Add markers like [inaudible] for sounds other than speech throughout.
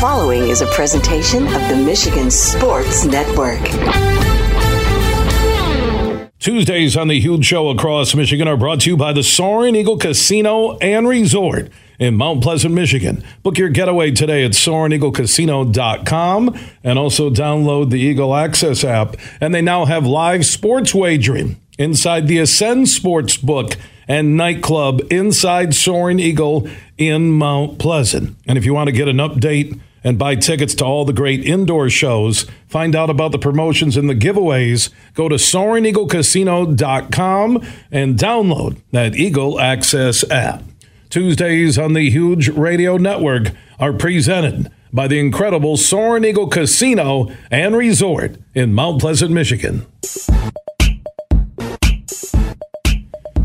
following is a presentation of the Michigan Sports Network. Tuesdays on the Huge Show across Michigan are brought to you by the Soaring Eagle Casino and Resort in Mount Pleasant, Michigan. Book your getaway today at SoaringEagleCasino.com and also download the Eagle Access app. And they now have live sports wagering inside the Ascend Sports Book and nightclub inside Soaring Eagle in Mount Pleasant. And if you want to get an update and buy tickets to all the great indoor shows, find out about the promotions and the giveaways, go to SoaringEagleCasino.com and download that Eagle Access app. Tuesdays on the Huge Radio Network are presented by the incredible Soaring Eagle Casino and Resort in Mount Pleasant, Michigan.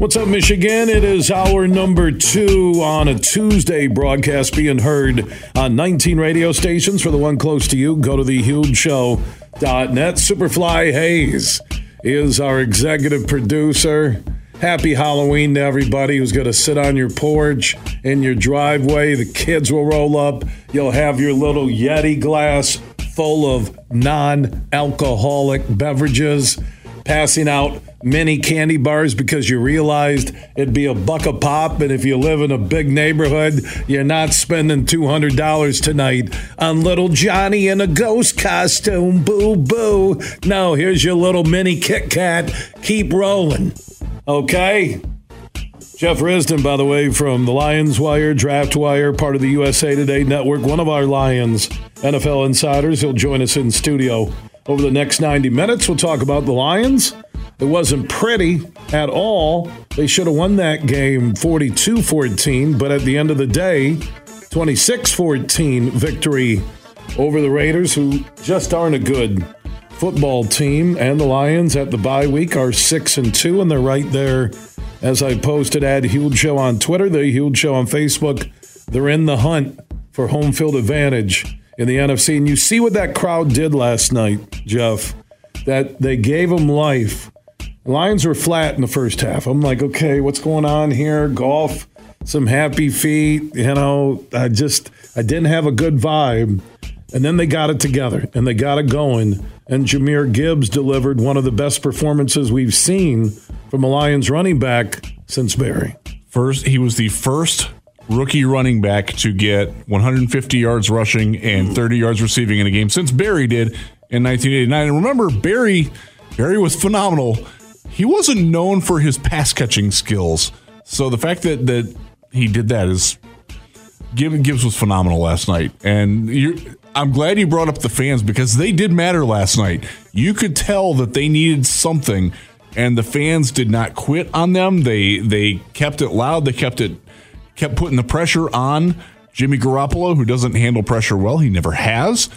What's up, Michigan? It is hour number two on a Tuesday broadcast being heard on 19 radio stations. For the one close to you, go to thehugeshow.net. Superfly Hayes is our executive producer. Happy Halloween to everybody who's going to sit on your porch, in your driveway. The kids will roll up. You'll have your little Yeti glass full of non alcoholic beverages, passing out mini candy bars because you realized it'd be a buck a pop. And if you live in a big neighborhood, you're not spending $200 tonight on little Johnny in a ghost costume. Boo, boo. No, here's your little mini Kit Kat. Keep rolling. Okay? Jeff Risdon, by the way, from the Lions Wire, Draft Wire, part of the USA Today Network, one of our Lions NFL insiders. He'll join us in studio over the next 90 minutes. We'll talk about the Lions it wasn't pretty at all. They should have won that game 42 14, but at the end of the day, 26 14 victory over the Raiders, who just aren't a good football team. And the Lions at the bye week are 6 and 2, and they're right there. As I posted at Huge Show on Twitter, the Huge Show on Facebook, they're in the hunt for home field advantage in the NFC. And you see what that crowd did last night, Jeff, that they gave them life Lions were flat in the first half. I'm like, okay, what's going on here? Goff, some happy feet. You know, I just I didn't have a good vibe. And then they got it together and they got it going. And Jahmyr Gibbs delivered one of the best performances we've seen from a Lions running back since Barry. First, he was the first rookie running back to get 150 yards rushing and 30 yards receiving in a game since Barry did in 1989. And remember, Barry Barry was phenomenal he wasn't known for his pass catching skills. So the fact that that he did that is Gibbs was phenomenal last night, and I'm glad you brought up the fans because they did matter last night. You could tell that they needed something, and the fans did not quit on them. They they kept it loud. They kept it kept putting the pressure on Jimmy Garoppolo, who doesn't handle pressure well. He never has.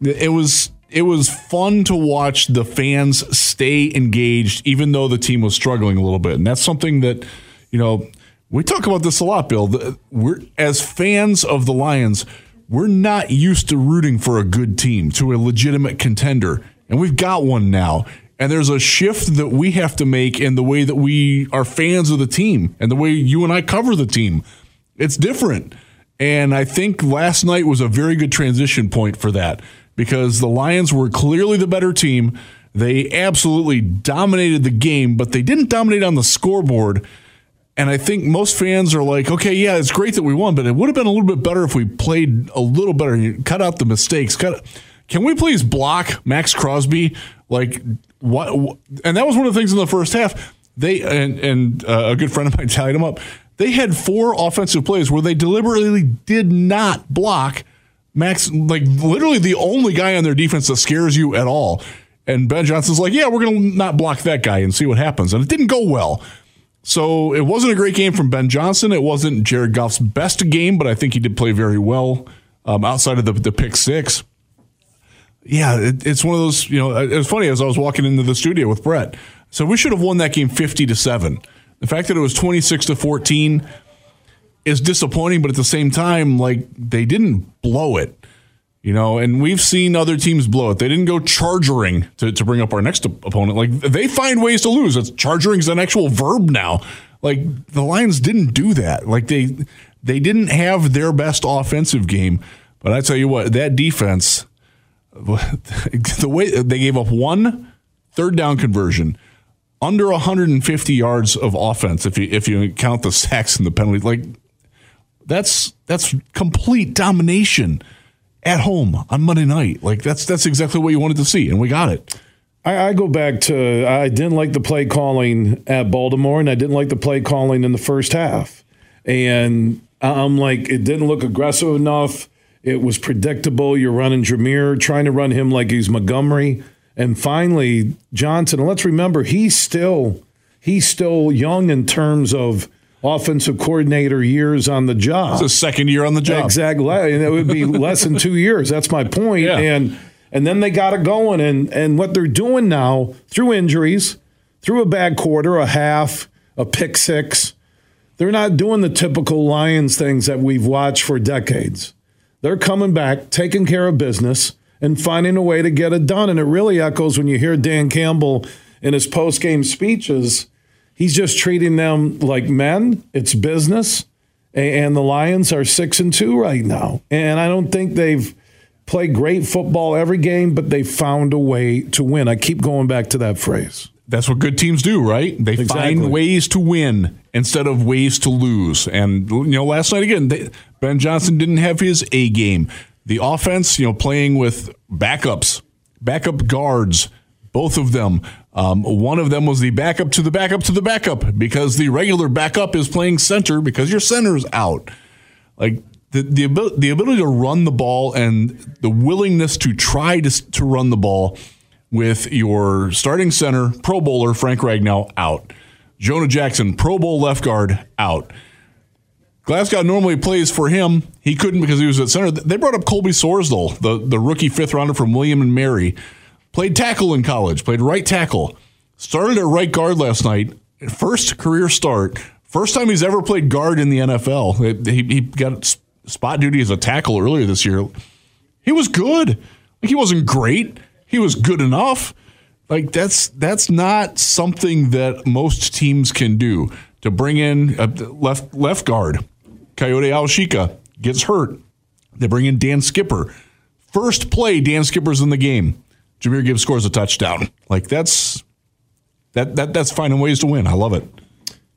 It was it was fun to watch the fans stay engaged, even though the team was struggling a little bit. And that's something that, you know, we talk about this a lot, Bill. We're as fans of the Lions, we're not used to rooting for a good team, to a legitimate contender, and we've got one now. And there's a shift that we have to make in the way that we are fans of the team and the way you and I cover the team. It's different. And I think last night was a very good transition point for that because the Lions were clearly the better team. They absolutely dominated the game, but they didn't dominate on the scoreboard. And I think most fans are like, okay, yeah, it's great that we won, but it would have been a little bit better if we played a little better. Cut out the mistakes. Cut. Can we please block Maxx Crosby? Like what? And that was one of the things in the first half. They and and uh, a good friend of mine [laughs] tallied them up. They had four offensive plays where they deliberately did not block Maxx, like literally the only guy on their defense that scares you at all. And Ben Johnson's like, yeah, we're going to not block that guy and see what happens. And it didn't go well. So it wasn't a great game from Ben Johnson. It wasn't Jared Goff's best game, but I think he did play very well um, outside of the, the pick six. Yeah, it, it's one of those, you know, it was funny as I was walking into the studio with Brett. So we should have won that game 50 to 7. The fact that it was 26 to 14 is disappointing, but at the same time, like they didn't blow it. You know, and we've seen other teams blow it. They didn't go chargering to, to bring up our next opponent. Like they find ways to lose. It's chargering is an actual verb now. Like the Lions didn't do that. Like they they didn't have their best offensive game, But I tell you what, that defense, [laughs] the way they gave up one third down conversion, under 150 yards of offense, if you if you count the sacks and the penalties, like that's that's complete domination at home on Monday night. Like that's that's exactly what you wanted to see, and we got it. I, I, go back to I didn't like the play calling at Baltimore, and I didn't like the play calling in the first half. And I'm like, it didn't look aggressive enough. It was predictable. You're running Jahmyr, trying to run him like he's Montgomery. And finally, Johnson. Let's remember, he's still he's still young in terms of offensive coordinator years on the job. It's a second year on the job. Exactly. And it would be [laughs] less than two years. That's my point. Yeah. And and then they got it going. And and what they're doing now through injuries, through a bad quarter, a half, a pick six, they're not doing the typical Lions things that we've watched for decades. They're coming back, taking care of business, and finding a way to get it done. And it really echoes when you hear Dan Campbell in his post game speeches. He's just treating them like men. It's business. And the Lions are six and two right now. And I don't think they've played great football every game, but they found a way to win. I keep going back to that phrase. That's what good teams do, right? They exactly. find ways to win instead of ways to lose. And you know, last night again, they, Ben Johnson didn't have his A game. The offense, you know, playing with backups, backup guards, both of them. Um, one of them was the backup to the backup to the backup because the regular backup is playing center because your center's out. Like the the ability, the ability to run the ball and the willingness to try to to run the ball with your starting center, Pro Bowler Frank Ragnow out. Jonah Jackson, Pro Bowl left guard, out. Glasgow normally plays for him. He couldn't because he was at center. They brought up Colby Sorsdal, the, the rookie fifth rounder from William and Mary. Played tackle in college, played right tackle. Started at right guard last night. First career start. First time he's ever played guard in the NFL. He, he got spot duty as a tackle earlier this year. He was good. He wasn't great he was good enough. Like that's that's not something that most teams can do. To bring in a left left guard, Kayode Awosika gets hurt. They bring in Dan Skipper. First play, Dan Skipper's in the game. Jahmyr Gibbs scores a touchdown. Like that's that that that's finding ways to win. I love it.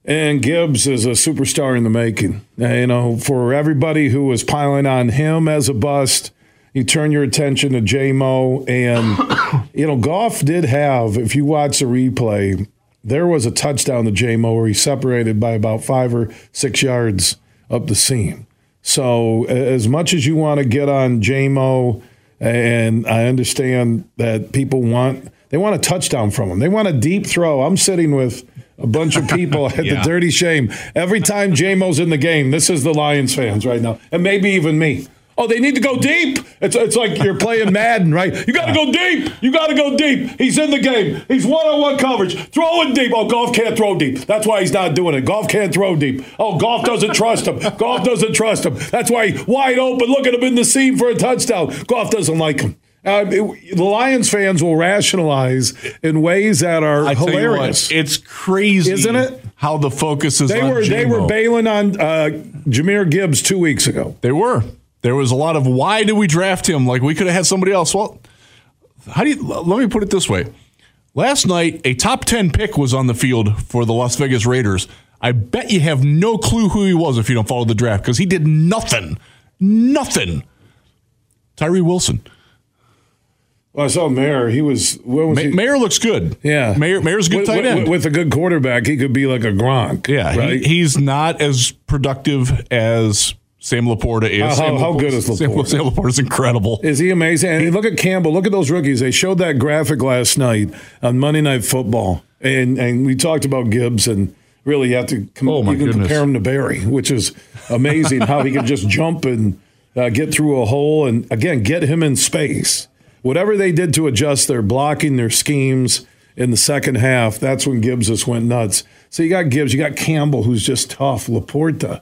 And Gibbs is a superstar in the making. Uh, you know, for everybody who was piling on him as a bust, you turn your attention to Jamo, and [coughs] you know Goff did have. If you watch the replay, there was a touchdown to Jamo where he separated by about five or six yards up the seam. So as much as you want to get on Jamo, and I understand that people want they want a touchdown from him. They want a deep throw. I'm sitting with a bunch of people [laughs] at yeah. the dirty shame. Every time Jamo's in the game, this is the Lions fans right now, and maybe even me. Oh, they need to go deep. It's, it's like you're playing Madden, right? You got to go deep. You got to go deep. He's in the game. He's one on one coverage. Throw it deep. Oh, Goff can't throw deep. That's why he's not doing it. Goff can't throw deep. Oh, Goff doesn't trust him. Goff doesn't trust him. That's why he wide open. Look at him in the seam for a touchdown. Goff doesn't like him. Uh, it, the Lions fans will rationalize in ways that are I hilarious. What, it's crazy, isn't it? How the focus is. They were they were bailing on uh, Jahmyr Gibbs two weeks ago. They were. There was a lot of why did we draft him? Like we could have had somebody else. Well, how do you let me put it this way? Last night, a top 10 pick was on the field for the Las Vegas Raiders. I bet you have no clue who he was if you don't follow the draft because he did nothing. Nothing. Tyree Wilson. Well, I saw Mayer. He was. What was Ma- he? Mayer looks good. Yeah, Mayer. Mayer's a good with, tight end. With, with, a good quarterback, he could be like a Gronk. Yeah, right? he, he's not as productive as Sam LaPorta is. how, Sam how good is LaPorta? Sam, Sam LaPorta is incredible. Is he amazing? And look at Campbell. Look at those rookies. They showed that graphic last night on Monday Night Football, and and we talked about Gibbs and really you have to com- oh you can goodness. compare him to Barry, which is amazing how he can just jump and uh, get through a hole and again get him in space. Whatever they did to adjust their blocking, their schemes in the second half, that's when Gibbs just went nuts. So you got Gibbs, you got Campbell, who's just tough, LaPorta.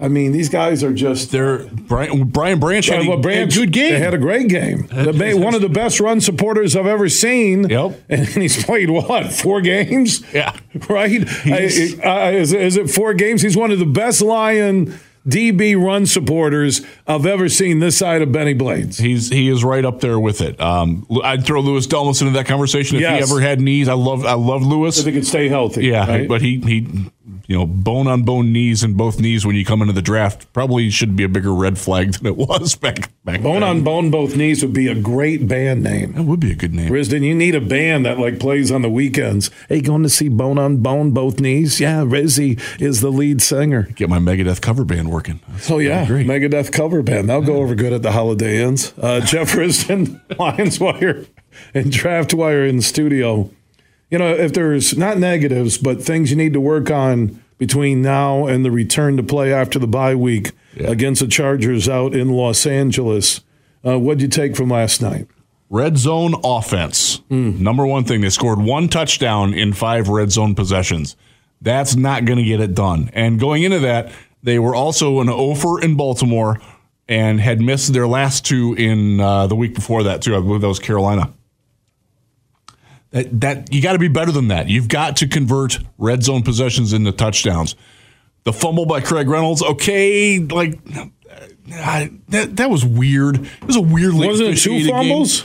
I mean, these guys are just. They're Brian, Brian Branch had, well, Branch, a good game. They had a great game. The, one of the best run supporters I've ever seen. Yep. And [laughs] he's played what four games? Yeah. [laughs] Right. I, I, is, is, it four games? He's one of the best Lion DB run supporters I've ever seen this side of Benny Blades. He's he is right up there with it. Um, I'd throw Louis Delmas into that conversation if Yes. he ever had knees. I love I love Louis. If he could stay healthy. Yeah, right? but he he you know bone on bone knees and both knees when you come into the draft probably should be a bigger red flag than it was [laughs] back back. Bone then. on Bone Both Knees would be a great band name. That would be a good name. Risdon, you need a band that like plays on the weekends. Hey, going to see Bone on Bone Both Knees? Yeah, Rizzy is the lead singer. Get my Megadeth cover band working. Oh yeah, great. Megadeth cover band. They'll go over good at the Holiday Inns. Uh, Jeff Risdon, [laughs] Lions Wire, and Draft Wire in the studio. You know, if there's not negatives, but things you need to work on between now and the return to play after the bye week Yeah. against the Chargers out in Los Angeles. Uh, what'd you take from last night? Red zone offense. Hmm. Number one thing, they scored one touchdown in five red zone possessions. That's not going to get it done. And going into that, they were also an offer in Baltimore and had missed their last two in uh, the week before that too. I believe that was Carolina. That, that you got to be better than that. You've got to convert red zone possessions into touchdowns. The fumble by Craig Reynolds, okay, like I, that that was weird. It was a weirdly Wasn't it two officiated game. fumbles?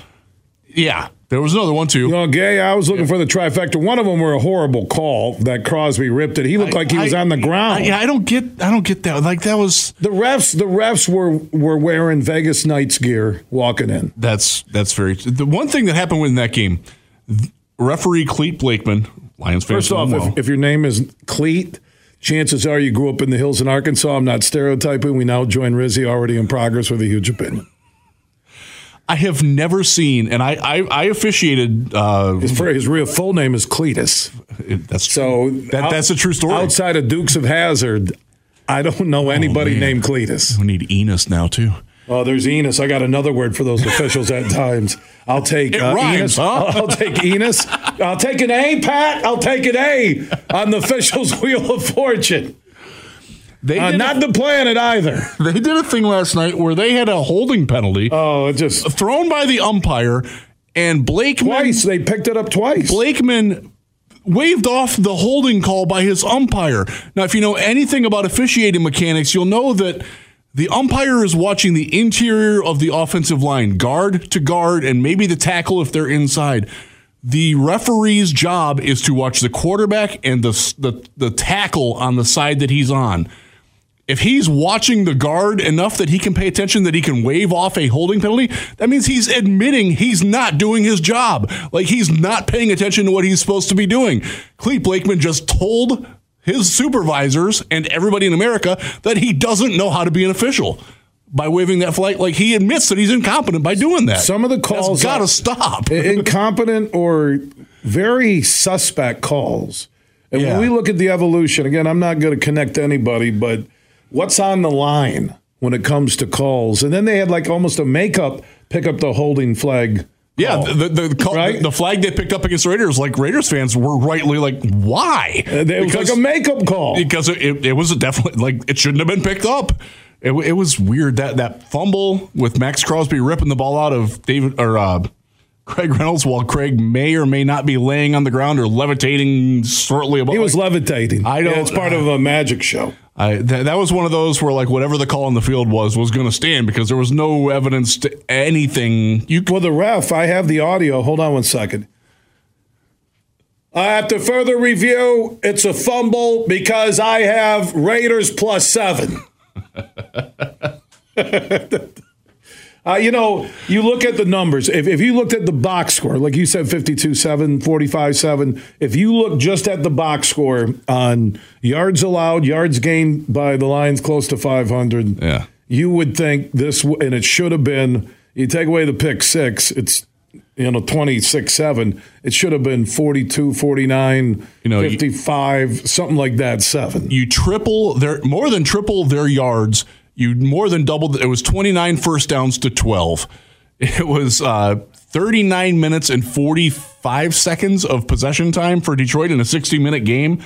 Yeah, there was another one too. You know, Gay, I was looking for the trifecta. One of them were a horrible call that Crosby ripped it. He looked like he was I- on the ground. I, yeah, I don't get. I don't get that. Like that was. The refs, the refs were were wearing Vegas Knights gear walking in. That's that's very. The one thing that happened in that game, referee Clete Blakeman, Lions fans First off, well. if, if your name is Clete, chances are you grew up in the hills in Arkansas. I'm not stereotyping. We now join Rizzy already in progress with a huge opinion. I have never seen, and I I, I officiated. Uh, His, his real full name is Cletus. that's So that, out- that's a true story. Outside of Dukes of Hazzard, I don't know anybody man. named Cletus. we need Enos now too. Oh, there's Enos. I got another word for those officials at times. I'll take It uh, rhymes, Enos. huh? I'll, I'll take Enos. I'll take an A, Pat. I'll take an A on the officials' [laughs] wheel of fortune. They Uh, not a, the planet either. they did a thing last night where they had a holding penalty Oh, just thrown by the umpire, and Blakeman twice they picked it up twice. Blakeman waved off the holding call by his umpire. Now, if you know anything about officiating mechanics, you'll know that the umpire is watching the interior of the offensive line, guard to guard, and maybe the tackle if they're inside. The referee's job is to watch the quarterback and the, the, the tackle on the side that he's on. If he's watching the guard enough that he can pay attention that he can wave off a holding penalty, that means he's admitting he's not doing his job. Like he's not paying attention to what he's supposed to be doing. Clete Blakeman just told his supervisors and everybody in America that he doesn't know how to be an official by waving that flag. Like he admits that he's incompetent by doing that. Some of the calls got to stop. incompetent or very suspect calls. And Yeah. when we look at the evolution, again, I'm not going to connect to anybody, but what's on the line when it comes to calls? And then they had like almost a makeup pick up the holding flag. Yeah, call. the the, the, call, Right? the flag they picked up against Raiders, like Raiders fans were rightly like, why? it was like a makeup call. because it, it, it was definitely like it shouldn't have been picked up. It, it was weird that that fumble with Maxx Crosby ripping the ball out of David or uh, Craig Reynolds while Craig may or may not be laying on the ground or levitating shortly above. He was like, levitating. I don't- Yeah, it's part of a magic show. I, that, that was one of those where like whatever the call on the field was was going to stand because there was no evidence to anything. You Well, the ref, I have the audio. Hold on one second. Uh, after further review, it's a fumble because I have Raiders plus seven. [laughs] Uh, you know, you look at the numbers. If, if you looked at the box score, like you said, 52 7, 45 7, if you look just at the box score on yards allowed, yards gained by the Lions close to 500, Yeah. you would think this, and it should have been, you take away the pick six, it's, you know, 26 7. It should have been 42, 49, You know, you- 55, something like that, seven. you triple their more than triple their yards. You more than doubled. It was 29 first downs to 12. It was uh, 39 minutes and 45 seconds of possession time for Detroit in a 60 minute game.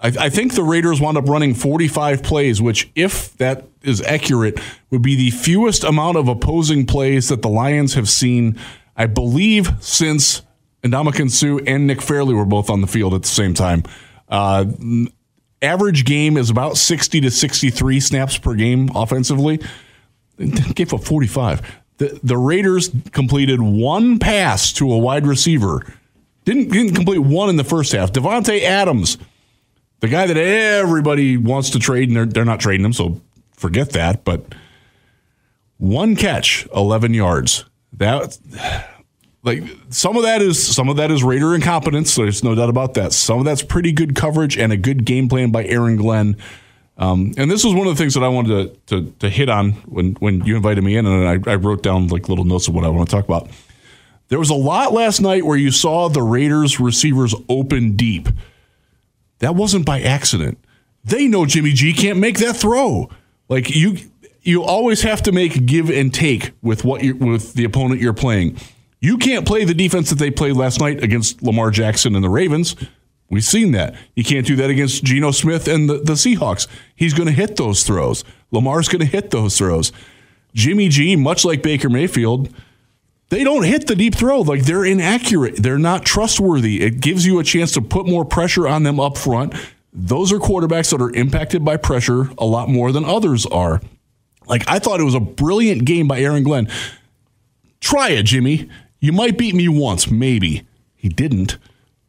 I, I think the Raiders wound up running 45 plays, which, if that is accurate, would be the fewest amount of opposing plays that the Lions have seen, I believe, since Ndamukong Suh and Nick Fairley were both on the field at the same time. Uh, average game is about 60 to 63 snaps per game offensively. Gave up 45. The, the Raiders completed one pass to a wide receiver. Didn't, didn't complete one in the first half. Davante Adams, the guy that everybody wants to trade, and they're, they're not trading him, so forget that. But one catch, 11 yards. That like some of that is some of that is Raider incompetence. There's no doubt about that. Some of that's pretty good coverage and a good game plan by Aaron Glenn. Um, and this was one of the things that I wanted to, to, to hit on when when you invited me in, and I, I wrote down like little notes of what I want to talk about. There was a lot last night where you saw the Raiders receivers open deep. That wasn't by accident. They know Jimmy G can't make that throw. Like you, you always have to make give and take with what you with the opponent you're playing. You can't play the defense that they played last night against Lamar Jackson and the Ravens. We've seen that. You can't do that against Geno Smith and the, the Seahawks. He's going to hit those throws. Lamar's going to hit those throws. Jimmy G, much like Baker Mayfield, they don't hit the deep throw. Like they're inaccurate. They're not trustworthy. It gives you a chance to put more pressure on them up front. Those are quarterbacks that are impacted by pressure a lot more than others are. Like I thought it was a brilliant game by Aaron Glenn. Try it, Jimmy. You might beat me once, maybe. He didn't.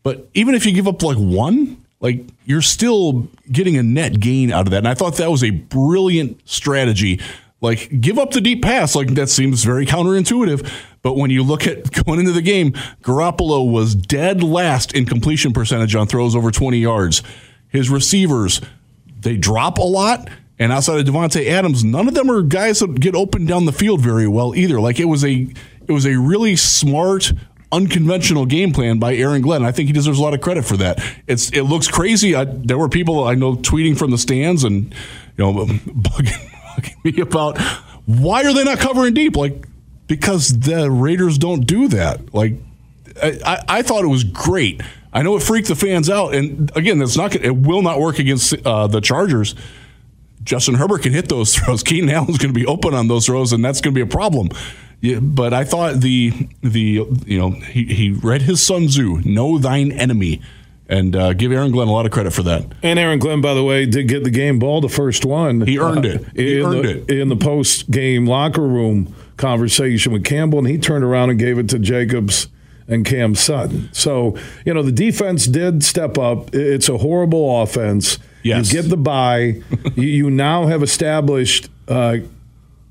But even if you give up like one, like you're still getting a net gain out of that. And I thought that was a brilliant strategy. Like give up the deep pass, like that seems very counterintuitive. But when you look at [laughs] going into the game, Garoppolo was dead last in completion percentage on throws over 20 yards. His receivers, they drop a lot. And outside of Davante Adams, none of them are guys that get open down the field very well either. Like it was a it was a really smart, unconventional game plan by Aaron Glenn. I think he deserves a lot of credit for that. It's it looks crazy. I, there were people I know tweeting from the stands and you know [laughs] bugging, bugging me about why are they not covering deep? Like because the Raiders don't do that. Like I, I thought it was great. I know it freaked the fans out, and again, that's not it will not work against uh, the Chargers. Justin Herbert can hit those [laughs] throws. Keenan Allen's going to be open on those throws, and that's going to be a problem. Yeah, but I thought the the you know he, he read his Sun Tzu, know thine enemy, and uh, give Aaron Glenn a lot of credit for that. And Aaron Glenn, by the way, did get the game ball, the first one. He earned uh, it. He earned the, it in the post game locker room conversation with Campbell, and he turned around and gave it to Jacobs and Cam Sutton. So you know the defense did step up. It's a horrible offense. Yes. You get the bye. [laughs] you, you now have established. Uh,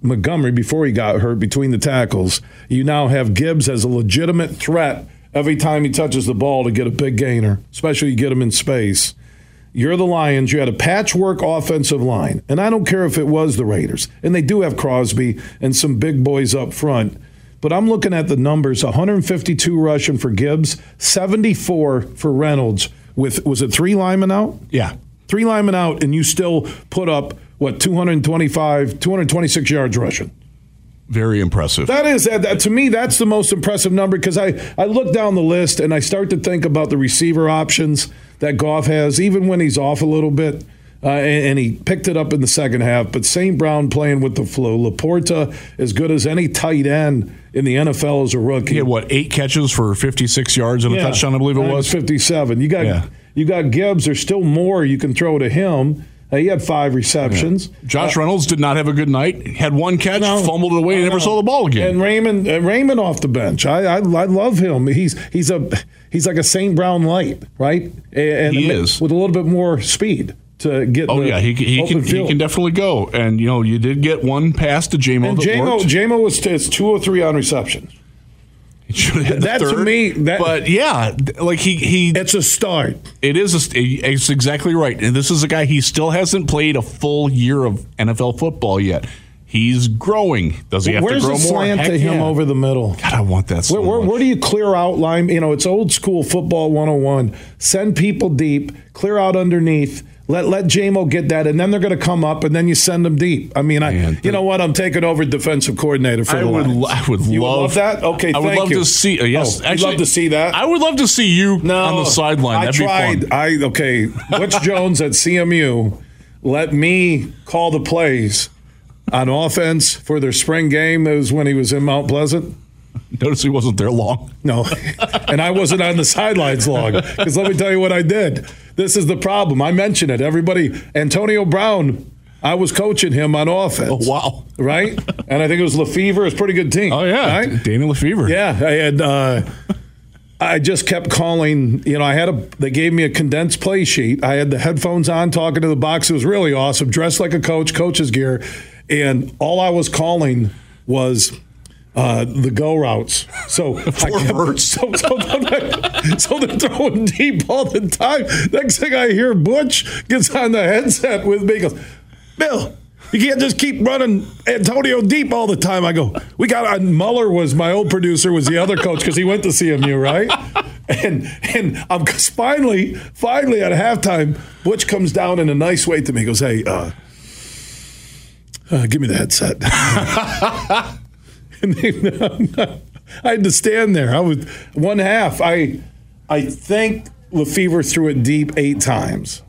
Montgomery before he got hurt between the tackles. You now have Gibbs as a legitimate threat every time he touches the ball to get a big gainer, especially you get him in space. You're the Lions. You had a patchwork offensive line. And I don't care if it was the Raiders. And they do have Crosby and some big boys up front. But I'm looking at the numbers 152 rushing for Gibbs, 74 for Reynolds. With was it three linemen out? Yeah. Three linemen out, and you still put up what 225, 226 yards rushing. Very impressive. That is that, that, to me. That's the most impressive number because I I look down the list and I start to think about the receiver options that Goff has, even when he's off a little bit. Uh, and, and, he picked it up in the second half. But St. Brown playing with the flow. Laporta as good as any tight end in the NFL as a rookie. He had what eight catches for 56 yards and yeah, a touchdown, I believe it was. 57. You got yeah. you got Gibbs. There's still more you can throw to him. Uh, he had five receptions. Yeah. Josh uh, Reynolds did not have a good night. Had one catch, no, fumbled it away, and never saw the ball again. And Raymond, uh, Raymond off the bench. I, I, I love him. He's he's a he's like a St. Brown light, right? And he is with a little bit more speed to get. Oh yeah, he, he can field. he can definitely go. And you know, you did get one pass to Jamo. And Jamo Jamo was it's two or three on receptions. That third, to me, that, but yeah, like he he, it's a start. It is. A, it's exactly right. And this is a guy he still hasn't played a full year of NFL football yet. He's growing. Does he have Where's to grow the slant more? to him yeah. over the middle? God, I want that. So where, where, where, do you clear out line? You know, it's old school football 101. Send people deep, clear out underneath let let Jamo get that, and then they're going to come up, and then you send them deep. I mean, I Man, you know what? I'm taking over defensive coordinator for I the would, Lions. I would you love, love that. Okay, I would love you. to see. Uh, yes, oh, actually, love to see that. I would love to see you no, on the sideline. That'd I tried. I okay. Butch [laughs] Jones at CMU let me call the plays on offense for their spring game. It was when he was in Mount Pleasant. Notice he wasn't there long. No, [laughs] and I wasn't on the sidelines long because let me tell you what I did. This is the problem. I mention it. Everybody, Antonio Brown. I was coaching him on offense. Oh, wow. Right? [laughs] and I think it was LeFevour. It's a pretty good team. Oh yeah, Right? Daniel LeFevour. Yeah, I had. Uh, I just kept calling. You know, I had a. They gave me a condensed play sheet. I had the headphones on, talking to the box. It was really awesome. Dressed like a coach, coach's gear, and all I was calling was. Uh, the go routes. So, [laughs] I Four verts. so, so, so they're throwing deep all the time. Next thing I hear, Butch gets on the headset with me. Goes, Bill, you can't just keep running Antonio deep all the time. I go, we got. And Muller was my old producer, was the other coach because he went to CMU, right? And and I'm finally, finally at halftime, Butch comes down in a nice way to me. He goes, hey, uh, uh, give me the headset. [laughs] [laughs] I had to stand there. I was one half. I I think LeFevour threw it deep eight times.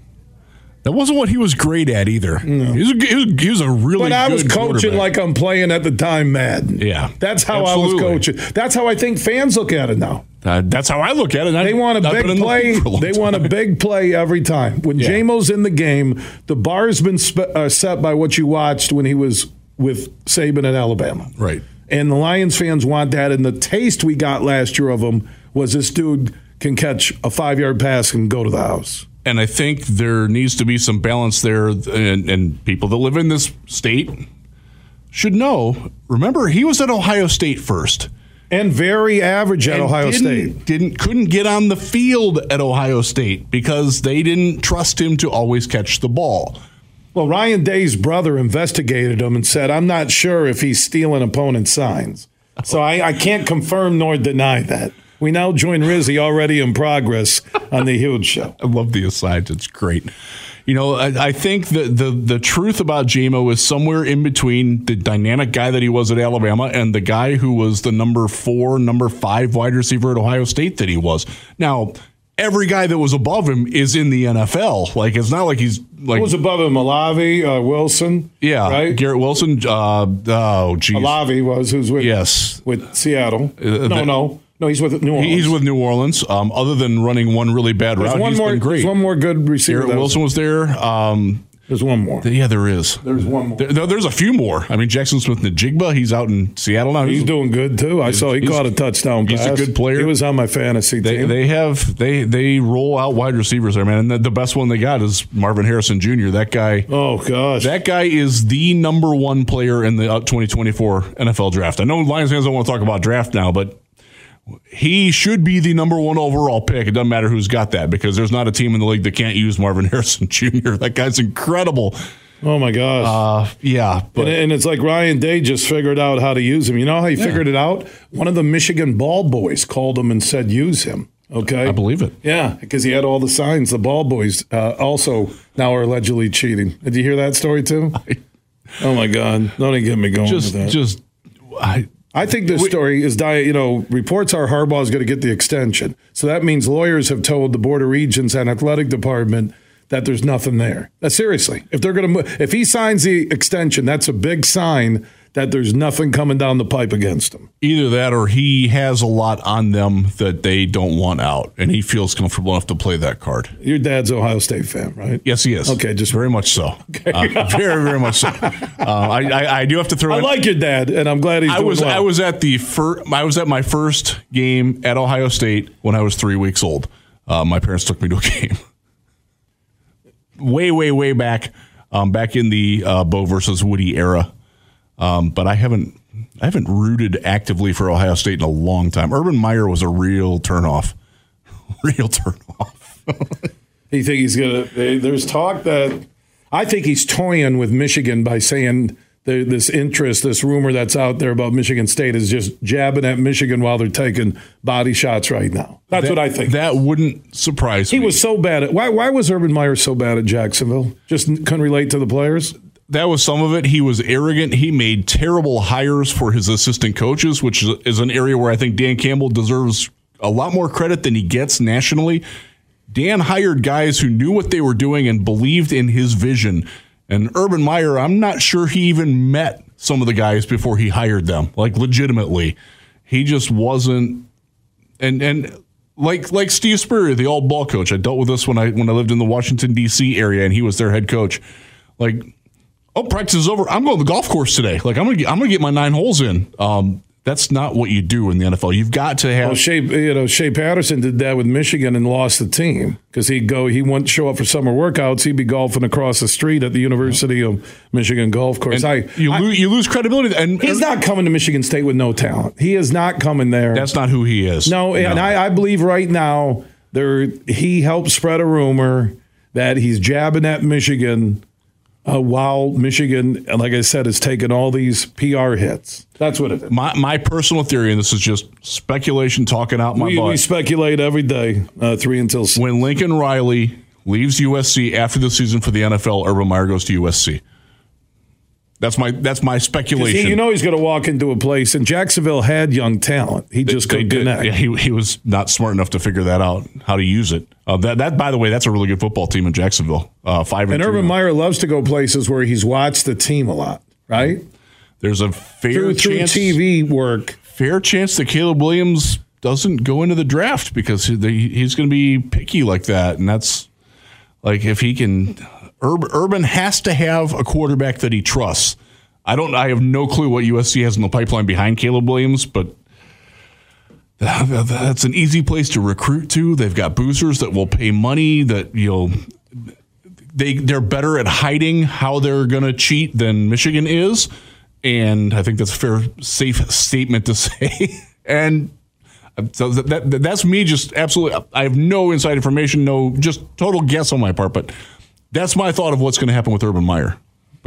That wasn't what he was great at either. He, was a, he, was, he was a really But I was coaching like I'm playing at the time Madden. Yeah. That's how Absolutely. I was coaching. That's how I think fans look at it now. Uh, that's how I look at it. They want a big play. They want a big play every time. When Yeah. Jamo's in the game, the bar's been uh, set by what you watched when he was with Saban at Alabama. Right. And the Lions fans want that. And the taste we got last year of him was this dude can catch a five yard pass and go to the house. and I think there needs to be some balance there, and, and people that live in this state should know. Remember, he was at Ohio State first. And very average at and Ohio State. Didn't couldn't get on the field at Ohio State because they didn't trust him to always catch the ball. Well, Ryan Day's brother investigated him and said, I'm not sure if he's stealing opponent signs. So I, I can't confirm nor deny that. We now join Rizzy already in progress on the huge show. I love the asides. It's great. You know, I, I think the, the the truth about Jamo is somewhere in between the dynamic guy that he was at Alabama and the guy who was the number four, number five wide receiver at Ohio State that he was. Now, every guy that was above him is in the NFL. Like it's not like he's like Who was above him? Malavi, uh, Wilson. yeah, Right? Garrett Wilson. Uh, oh, geez. Malavi was who's with Yes. with Seattle. Uh, no, that- no. No, he's with New Orleans. He's with New Orleans. Um, other than running one really bad There's route, one he's more been great. One more good receiver. Garrett Wilson was there. Um, There's one more. yeah, there is. There's one more. There, there- there's a few more. I mean, Jaxon Smith Njigba, he's out in Seattle now. He's doing good too. I saw he caught a touchdown he's a good player. He was on my fantasy they, team. they have they they roll out wide receivers there, man. And the, the best one they got is Marvin Harrison Jr. That guy. oh gosh. That guy is the number one player in the uh, 2024 NFL draft. I know Lions fans don't want to talk about draft now, but he should be the number one overall pick. It doesn't matter who's got that because there's not a team in the league that can't use Marvin [laughs] Harrison Jr. That guy's incredible. oh my gosh. Uh, yeah, but and, and it's like Ryan Day just figured out how to use him. You know how he figured it out? One of the Michigan ball boys called him and said, use him. Okay. I believe it. Yeah, because he had all the signs. The ball boys uh, also now are allegedly cheating. Did you hear that story too? [laughs] oh my God! Don't even get me going Just, with that. just, I, I think this story is diet. You know, reports are Harbaugh is going to get the extension, so that means lawyers have told the Board of Regents and athletic department that there's nothing there. Uh, seriously, if they're going to, if he signs the extension, that's a big sign that there's nothing coming down the pipe against him. either that or he has a lot on them that they don't want out, and he feels comfortable enough to play that card. Your dad's Ohio State fan, right? Yes, he is. Okay, just- very much so. Uh, very, very much so. Uh, I, I, I do have to throw. I in- like your dad, and I'm glad he's I was well. I was at the fir- I was at my first game at Ohio State when I was three weeks old. Uh, my parents took me to a [laughs] game. way, way, way back, um, back in the uh, Bo versus Woody era. Um, but I haven't I haven't rooted actively for Ohio State in a long time. Urban Meyer was a real turnoff, [laughs] real turnoff. [laughs] You think he's gonna? There's talk that I think he's toying with Michigan by saying the, this interest, this rumor that's out there about Michigan State is just jabbing at Michigan while they're taking body shots right now. That's what I think. That wouldn't surprise he me. He was so bad at why? Why was Urban Meyer so bad at Jacksonville? Just couldn't relate to the players. That was some of it. He was arrogant. He made terrible hires for his assistant coaches, which is- an area where I think Dan Campbell deserves a lot more credit than he gets nationally. Dan hired guys who knew what they were doing and believed in his vision. And Urban Meyer, I'm not sure he even met some of the guys before he hired them, like legitimately. He just wasn't and and like like Steve Spurrier, the old ball coach. I dealt with this when I when I lived in the Washington D.C. area, and he was their head coach. Like, oh, practice is over. I'm going to the golf course today. Like, I'm gonna get, I'm gonna get my nine holes in. Um, that's not what you do in the NFL. You've got to have. Well, Shea, you know, Shea Patterson did that with Michigan and lost the team because he'd go, he wouldn't show up for summer workouts. He'd be golfing across the street at the University of Michigan Golf Course. I, you, I, lose, you lose credibility. And he's not coming to Michigan State with no talent. He is not coming there. That's not who he is. No, no. and I, I believe right now there he helped spread a rumor that he's jabbing at Michigan uh, while Michigan, like I said, has taken all these PR hits. That's what it is. My, my personal theory, and this is just speculation talking out my we, butt. We speculate every day, uh, three until six. When Lincoln Riley leaves USC after the season for the NFL, Urban Meyer goes to USC. That's my that's my speculation. He, you know he's going to walk into a place, and Jacksonville had young talent. He just couldn't connect. Yeah, he, he was not smart enough to figure that out, how to use it. Uh, that that by the way, that's a really good football team in Jacksonville. Uh, five and, and Urban Meyer loves to go places where he's watched the team a lot, right? There's a fair through, chance through TV work, fair chance that Caleb Williams doesn't go into the draft because he's going to be picky like that, and that's like if he can. Urban has to have a quarterback that he trusts. I don't. I have no clue what USC has in the pipeline behind Caleb Williams, but that's an easy place to recruit to. They've got boozers that will pay money. That you know, they they're better at hiding how they're going to cheat than Michigan is, and I think that's a fair, safe statement to [laughs] say. and uh, so that, that that's me. Just absolutely. I have no inside information. No, just total guess on my part. But that's my thought of what's going to happen with Urban Meyer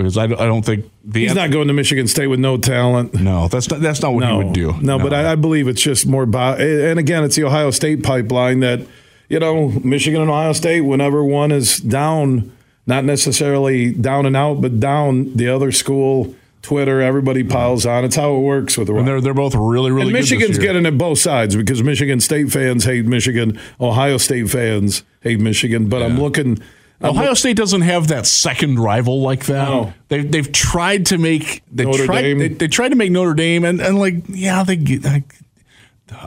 because I, I don't think the he's not going to Michigan State with no talent. No, that's not that's not what no, he would do. No, no. but I, I, believe it's just more. and again, it's the Ohio State pipeline that you know Michigan and Ohio State. Whenever one is down, not necessarily down and out, but down, the other school. Twitter, everybody piles on. It's how it works with the. And they're they're both really really. And Michigan's getting it both sides because Michigan State fans hate Michigan, Ohio State fans hate Michigan. But yeah. I'm looking Um, Ohio State doesn't have that second rival like that. No. They've they've tried to make they Notre tried Dame. They, they, tried to make Notre Dame and, and like yeah they get. I,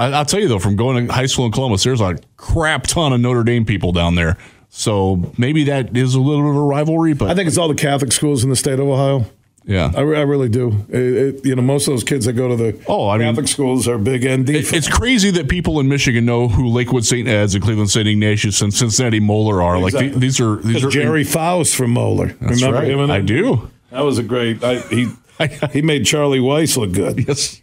I'll tell you though, from going to high school in Columbus, there's a crap ton of Notre Dame people down there. So maybe that is a little bit of a rivalry, but I think it's all the Catholic schools in the state of Ohio. Yeah, I, I really do. It, it, you know, most of those kids that go to the oh, I Catholic mean, schools are big ND. It, it's crazy that people in Michigan know who Lakewood St. Ed's and Cleveland St. Ignatius and Cincinnati Moeller are. Exactly. Like these are these are Gerry Faust from Moeller. That's Remember right. him? I do. That was a great. I, he [laughs] he made Charlie Weis look good. Yes.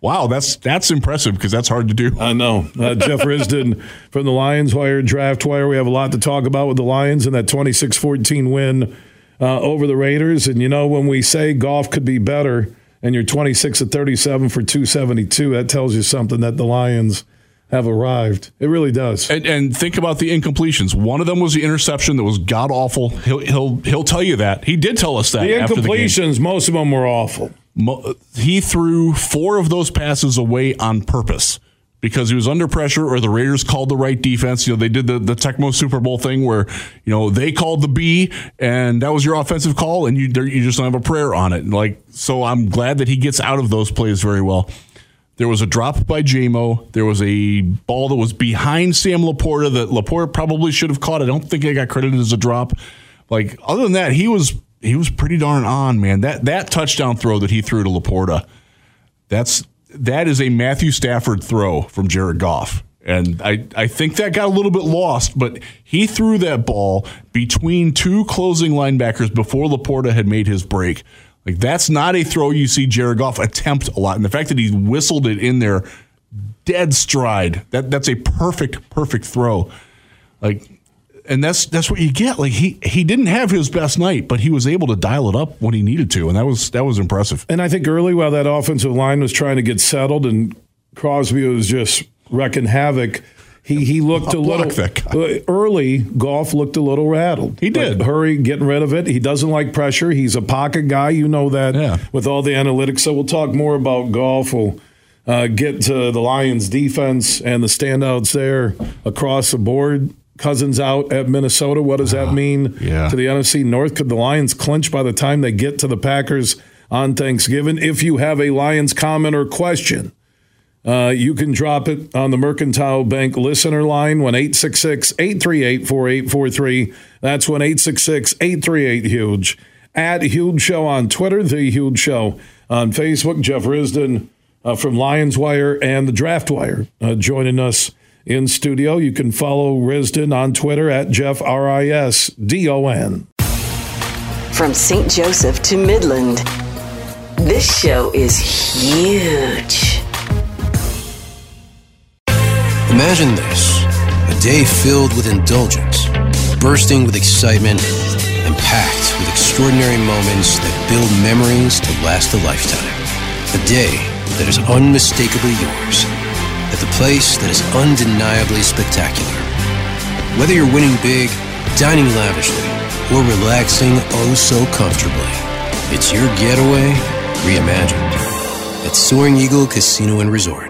Wow, that's that's impressive because that's hard to do. I know. Uh, Jeff Risdon from the Lions Wire Draft Wire. We have a lot to talk about with the Lions and that 26-14 win uh, over the Raiders. And you know, when we say Goff could be better, and you're 26 at 37 for 272, that tells you something that the Lions have arrived. It really does. And, and, think about the incompletions. One of them was the interception that was god awful. He'll he'll he'll tell you that. He did tell us that. The incompletions, the most of them were awful. He threw four of those passes away on purpose because he was under pressure or the Raiders called the right defense. You know, they did the, the Tecmo Super Bowl thing where, you know, they called the B and that was your offensive call and you, you just don't have a prayer on it. Like, so I'm glad that he gets out of those plays very well. There was a drop by Jamo. There was a ball that was behind Sam LaPorta that LaPorta probably should have caught. I don't think it got credited as a drop. Like, other than that, he was, he was pretty darn on, man. That, that touchdown throw that he threw to LaPorta, that's, that is a Matthew Stafford throw from Jared Goff. And I, I think that got a little bit lost, but he threw that ball between two closing linebackers before LaPorta had made his break. Like that's not a throw you see Jared Goff attempt a lot. And the fact that he whistled it in there dead stride, that that's a perfect, perfect throw. Like and that's that's what you get. Like he he didn't have his best night, but he was able to dial it up when he needed to, and that was that was impressive. And I think early while that offensive line was trying to get settled, and Crosby was just wrecking havoc. He he looked a little uh, early. Goff looked a little rattled. He did like, hurry, getting rid of it. He doesn't like pressure. He's a pocket guy. You know that. Yeah. With all the analytics, so we'll talk more about Goff. We'll uh, get to the Lions' defense and the standouts there across the board. Cousins out at Minnesota. What does that mean yeah. to the NFC North? Could the Lions clinch by the time they get to the Packers on Thanksgiving? If you have a Lions comment or question, Uh, you can drop it on the Mercantile Bank listener line, 1 866 838 4843. That's 1 866 838 Huge. At Huge Show on Twitter, The Huge Show on Facebook. Jeff Risdon uh, from Lions Wire and the Draft Wire uh, joining us in studio. You can follow Risdon on Twitter at Jeff R I S D O N. From St. Joseph to Midland, this show is huge. Imagine this a day filled with indulgence, bursting with excitement, and packed with extraordinary moments that build memories to last a lifetime. A day that is unmistakably yours, at the place that is undeniably spectacular. Whether you're winning big, dining lavishly, or relaxing oh so comfortably, it's your getaway reimagined at Soaring Eagle Casino and Resort.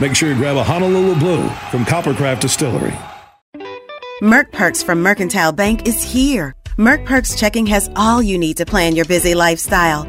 Make sure you grab a Honolulu Blue from Coppercraft Distillery. Merc Perks from Mercantile Bank is here. Merc Perks checking has all you need to plan your busy lifestyle.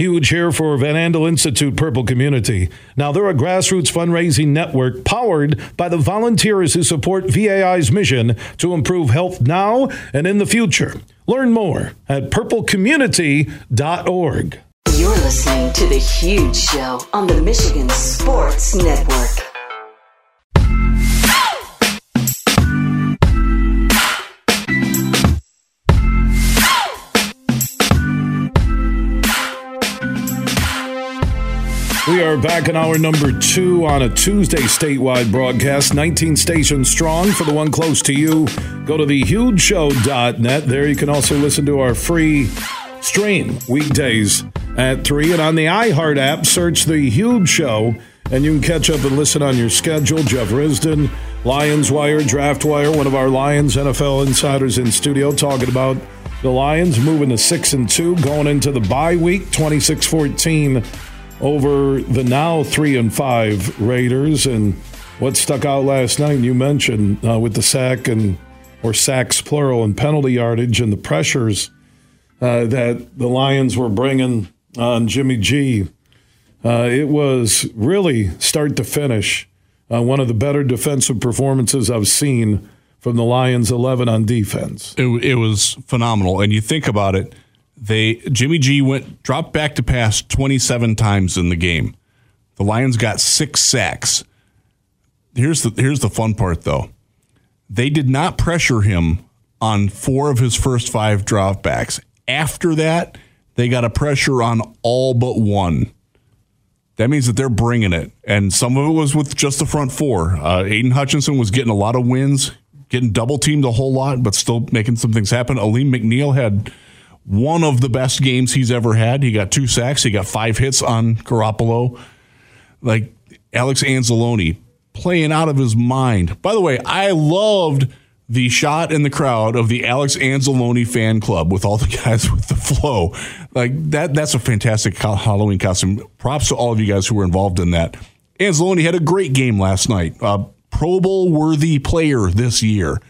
Huge here for Van Andel Institute Purple Community. Now, they're a grassroots fundraising network powered by the volunteers who support VAI's mission to improve health now and in the future. Learn more at purplecommunity.org. You're listening to The Huge Show on the Michigan Sports Network. Are back in hour number two on a Tuesday statewide broadcast, 19 stations strong. For the one close to you, go to thehugeshow.net. There you can also listen to our free stream weekdays at 3. And on the iHeart app, search The Huge Show, and you can catch up and listen on your schedule. Jeff Risdon, Lions Wire, Draft Wire, one of our Lions NFL insiders in studio, talking about the Lions moving to 6 and 2, going into the bye week, 26 14 over the now three and five Raiders. And what stuck out last night, you mentioned uh, with the sack and or sacks plural and penalty yardage and the pressures uh, that the Lions were bringing on Jimmy G. Uh, it was really start to finish uh, one of the better defensive performances I've seen from the Lions 11 on defense. It, it was phenomenal. And you think about it they Jimmy G went dropped back to pass 27 times in the game. The Lions got six sacks. Here's the here's the fun part though. They did not pressure him on four of his first five dropbacks. After that, they got a pressure on all but one. That means that they're bringing it, and some of it was with just the front four. Uh, Aidan Hutchinson was getting a lot of wins, getting double teamed a whole lot, but still making some things happen. Alim McNeil had one of the best games he's ever had. He got two sacks, he got five hits on Garoppolo. Like Alex Anzalone playing out of his mind. By the way, I loved the shot in the crowd of the Alex Anzalone fan club with all the [laughs] guys with the flow. Like that that's a fantastic Halloween costume. Props to all of you guys who were involved in that. Anzalone had a great game last night. Uh, Pro Bowl worthy player this year.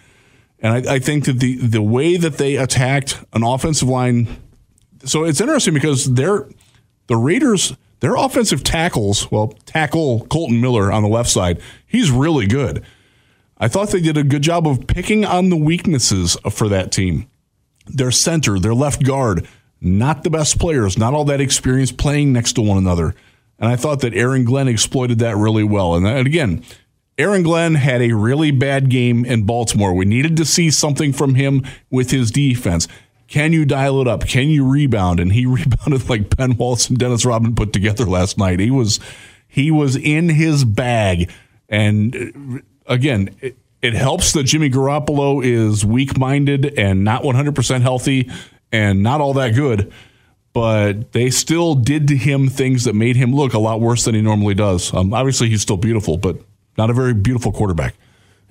And I, I, think that the the way that they attacked an offensive line, so it's interesting because they're the Raiders, their offensive tackles, well, tackle Kolton Miller on the left side, he's really good. I thought they did a good job of picking on the weaknesses for that team. Their center, their left guard, not the best players, not all that experience playing next to one another. And I thought that Aaron Glenn exploited that really well. And, and again, Aaron Glenn had a really bad game in Baltimore. We needed to see something from him with his defense. Can you dial it up? Can you rebound? And he [laughs] rebounded like Ben Wallace and Dennis Rodman put together last night. He was he was in his bag. And uh, again, it, it helps that Jimmy Garoppolo is weak minded and not 100% healthy and not all that good. But they still did to him things that made him look a lot worse than he normally does. Um, obviously, he's still beautiful, but not a very beautiful quarterback.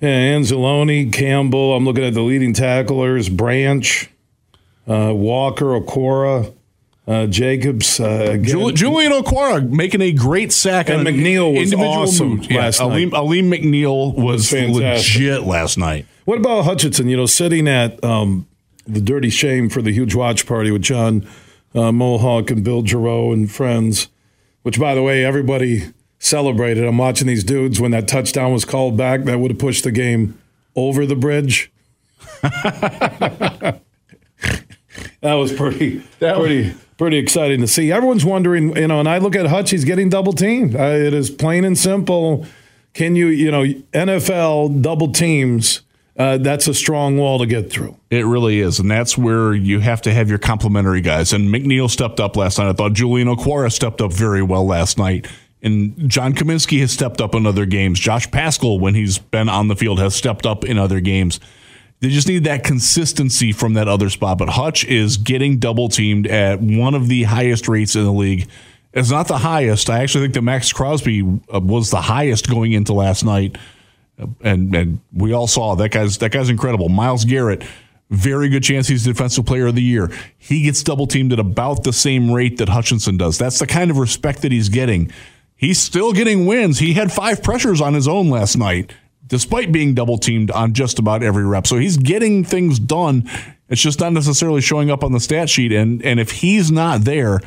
Yeah, Anzalone, Campbell. I'm looking at the leading tacklers: Branch, uh, Walker, Okwara, uh, Jacobs. Uh, Jul- Julian Okwara making a great sack. And McNeil was awesome last yeah, night. Alim, McNeil was, was legit last night. What about Hutchinson? You know, sitting at um, the Dirty Shame for the huge watch party with John uh, Mohawk and Bill Giroux and friends, which, by the way, everybody celebrated. I'm watching these dudes when that touchdown was called back. That would have pushed the game over the bridge. [laughs] that was pretty, that pretty, pretty exciting to see. Everyone's wondering, you know, and I look at Hutch, he's getting double teamed. Uh, it is plain and simple. Can you, you know, NFL double teams? Uh, that's a strong wall to get through. It really is, and that's where you have to have your complementary guys. And McNeil stepped up last night. I thought Julian Okwara stepped up very well last night. And John Cominsky has stepped up in other games. Josh Paschal, when he's been on the field, has stepped up in other games. They just need that consistency from that other spot. But Hutch is getting double teamed at one of the highest rates in the league. It's not the highest. I actually think that Maxx Crosby uh, was the highest going into last night, and and we all saw that guy's that guy's incredible. Myles Garrett, very good chance he's defensive player of the year. He gets double teamed at about the same rate that Hutchinson does. That's the kind of respect that he's getting he's still getting wins. He had five pressures on his own last night, despite being double teamed on just about every rep. So he's getting things done. It's just not necessarily showing up on the stat sheet. And and if he's not there,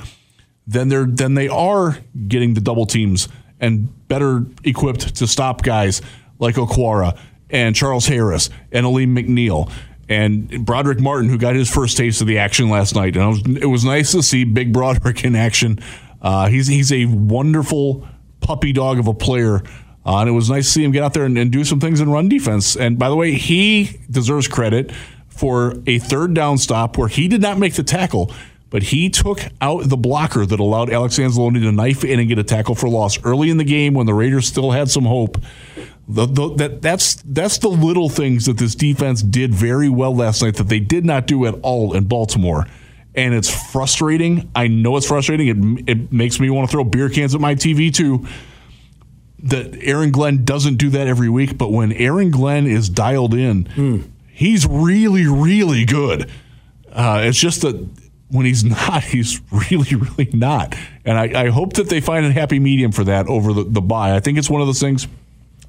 then they're then they are getting the double teams and better equipped to stop guys like Okwara and Charles Harris and Alim McNeil and Brodric Martin, who got his first taste of the action last night. And it was nice to see Big Brodric in action uh, he's he's a wonderful puppy dog of a player. Uh, and it was nice to see him get out there and, and, do some things in run defense. And by the way, he deserves credit for a third down stop where he did not make the tackle, but he took out the blocker that allowed Alex Anzalone to knife in and get a tackle for loss early in the game when the Raiders still had some hope. The, the, that that's that's the little things that this defense did very well last night that they did not do at all in Baltimore and it's frustrating. I know it's frustrating. It it makes me want to throw beer cans at my TV too. That Aaron Glenn doesn't do that every week, but when Aaron Glenn is dialed in, mm. he's really really good. Uh, it's just that when he's [laughs] not, he's really really not. And I, I hope that they find a happy medium for that over the the bye. I think it's one of those things.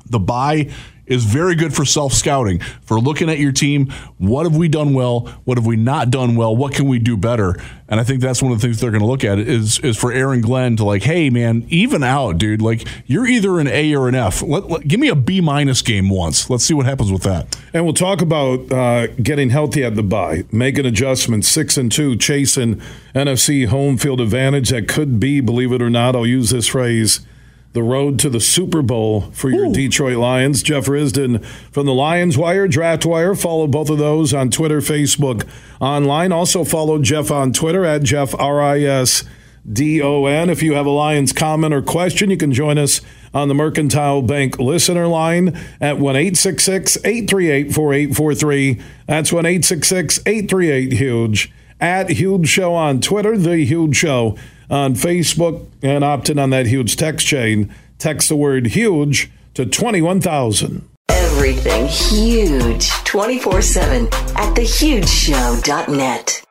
The bye is very good for self scouting, for looking at your team. What have we done well? What have we not done well? What can we do better? And I think that's one of the things they're going to look at is is for Aaron Glenn to like, hey man, even out, dude. Like you're either an A or an F. Let, let, give me a B minus game once. Let's see what happens with that. And we'll talk about uh, getting healthy at the bye, making adjustments. Six and two, chasing NFC home field advantage that could be, believe it or not. I'll use this phrase the road to the Super Bowl for your Ooh. Detroit Lions. Jeff Risdon from the Lions Wire, Draft Wire. Follow both of those on Twitter, Facebook, online. Also follow Jeff on Twitter at Jeff R I S D O N. If you have a Lions comment or question, you can join us on the Mercantile Bank listener line at 1 838 4843. That's 1 838 Huge. At Huge Show on Twitter, The Huge Show on Facebook, and opt in on that huge text chain. Text the word huge to 21,000. Everything huge 24 7 at thehugeshow.net.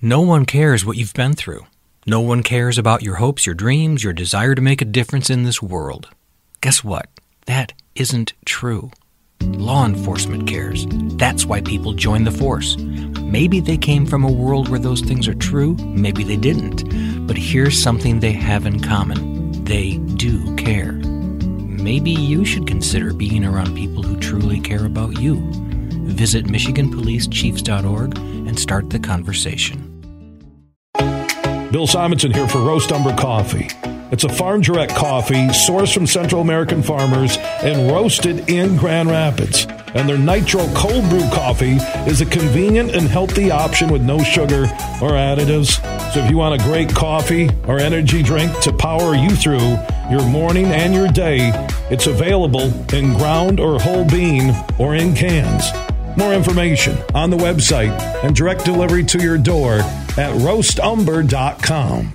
No one cares what you've been through. No one cares about your hopes, your dreams, your desire to make a difference in this world. Guess what? That isn't true. Law enforcement cares. That's why people join the force. Maybe they came from a world where those things are true, maybe they didn't. But here's something they have in common they do care. Maybe you should consider being around people who truly care about you. Visit MichiganPoliceChiefs.org and start the conversation. Bill Simonson here for Roast Umber Coffee. It's a farm direct coffee sourced from Central American farmers and roasted in Grand Rapids. And their Nitro Cold Brew coffee is a convenient and healthy option with no sugar or additives. So if you want a great coffee or energy drink to power you through your morning and your day, it's available in ground or whole bean or in cans. More information on the website and direct delivery to your door at roastumber.com.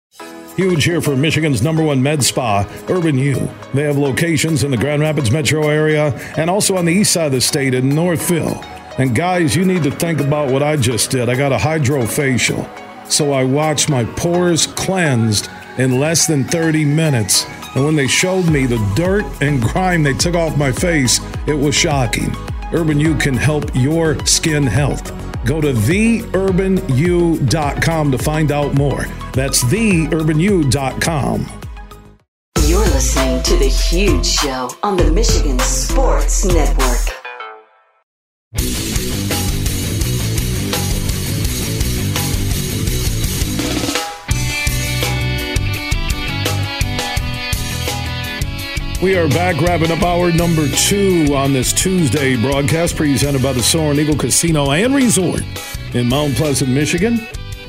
Huge here for Michigan's number one med spa, Urban U. They have locations in the Grand Rapids metro area and also on the east side of the state in Northville. And guys, you need to think about what I just did. I got a hydrofacial. So I watched my pores cleansed in less than 30 minutes. And when they showed me the dirt and grime they took off my face, it was shocking. Urban U can help your skin health. Go to theurbanu.com to find out more. That's theurbanu.com. You're listening to The Huge Show on the Michigan Sports Network. We are back wrapping up hour number two on this Tuesday broadcast presented by the Soaring Eagle Casino and Resort in Mount Pleasant, Michigan.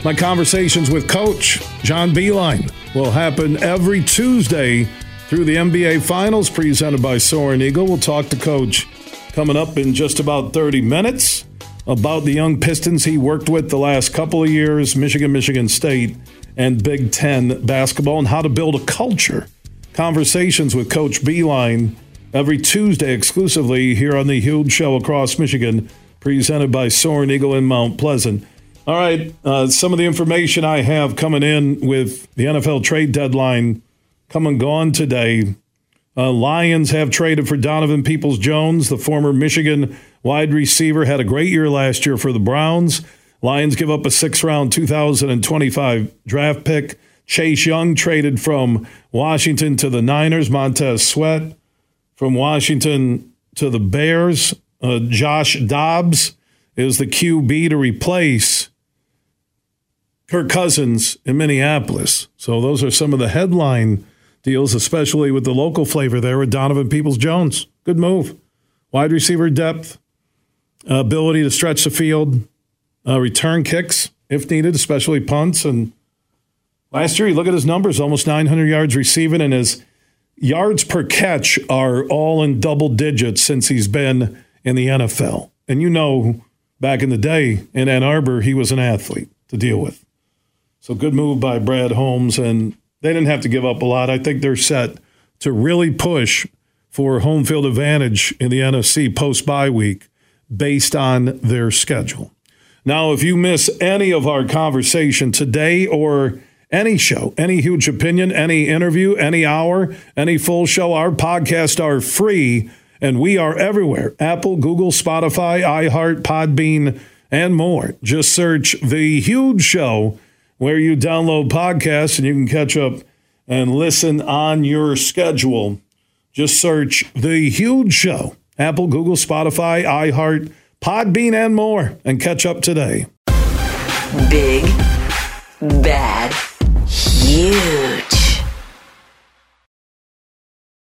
My conversations with Coach John Beilein will happen every Tuesday through the NBA Finals presented by Soaring Eagle. We'll talk to Coach coming up in just about 30 minutes about the young Pistons he worked with the last couple of years, Michigan, Michigan State, and Big Ten basketball, and how to build a culture conversations with Coach Beilein every Tuesday exclusively here on the Huge Show across Michigan, presented by Soaring Eagle in Mount Pleasant. All right, uh, some of the information I have coming in with the NFL trade deadline come and gone today. Uh, Lions have traded for Donovan Peoples Jones, the former Michigan wide receiver, had a great year last year for the Browns. Lions give up a six round 2025 draft pick. Chase Young traded from Washington to the Niners. Montez Sweat from Washington to the Bears. Uh, Josh Dobbs is the QB to replace Kirk Cousins in Minneapolis. So those are some of the headline deals, especially with the local flavor there with Donovan Peoples Jones. Good move. Wide receiver depth, ability to stretch the field, uh, return kicks if needed, especially punts and Last year, you look at his numbers almost 900 yards receiving, and his yards per catch are all in double digits since he's been in the NFL. And you know, back in the day in Ann Arbor, he was an athlete to deal with. So good move by Brad Holmes, and they didn't have to give up a lot. I think they're set to really push for home field advantage in the NFC post bye week based on their schedule. Now, if you miss any of our conversation today or any show, any huge opinion, any interview, any hour, any full show. Our podcasts are free and we are everywhere Apple, Google, Spotify, iHeart, Podbean, and more. Just search The Huge Show where you download podcasts and you can catch up and listen on your schedule. Just search The Huge Show, Apple, Google, Spotify, iHeart, Podbean, and more, and catch up today. Big, bad, huge.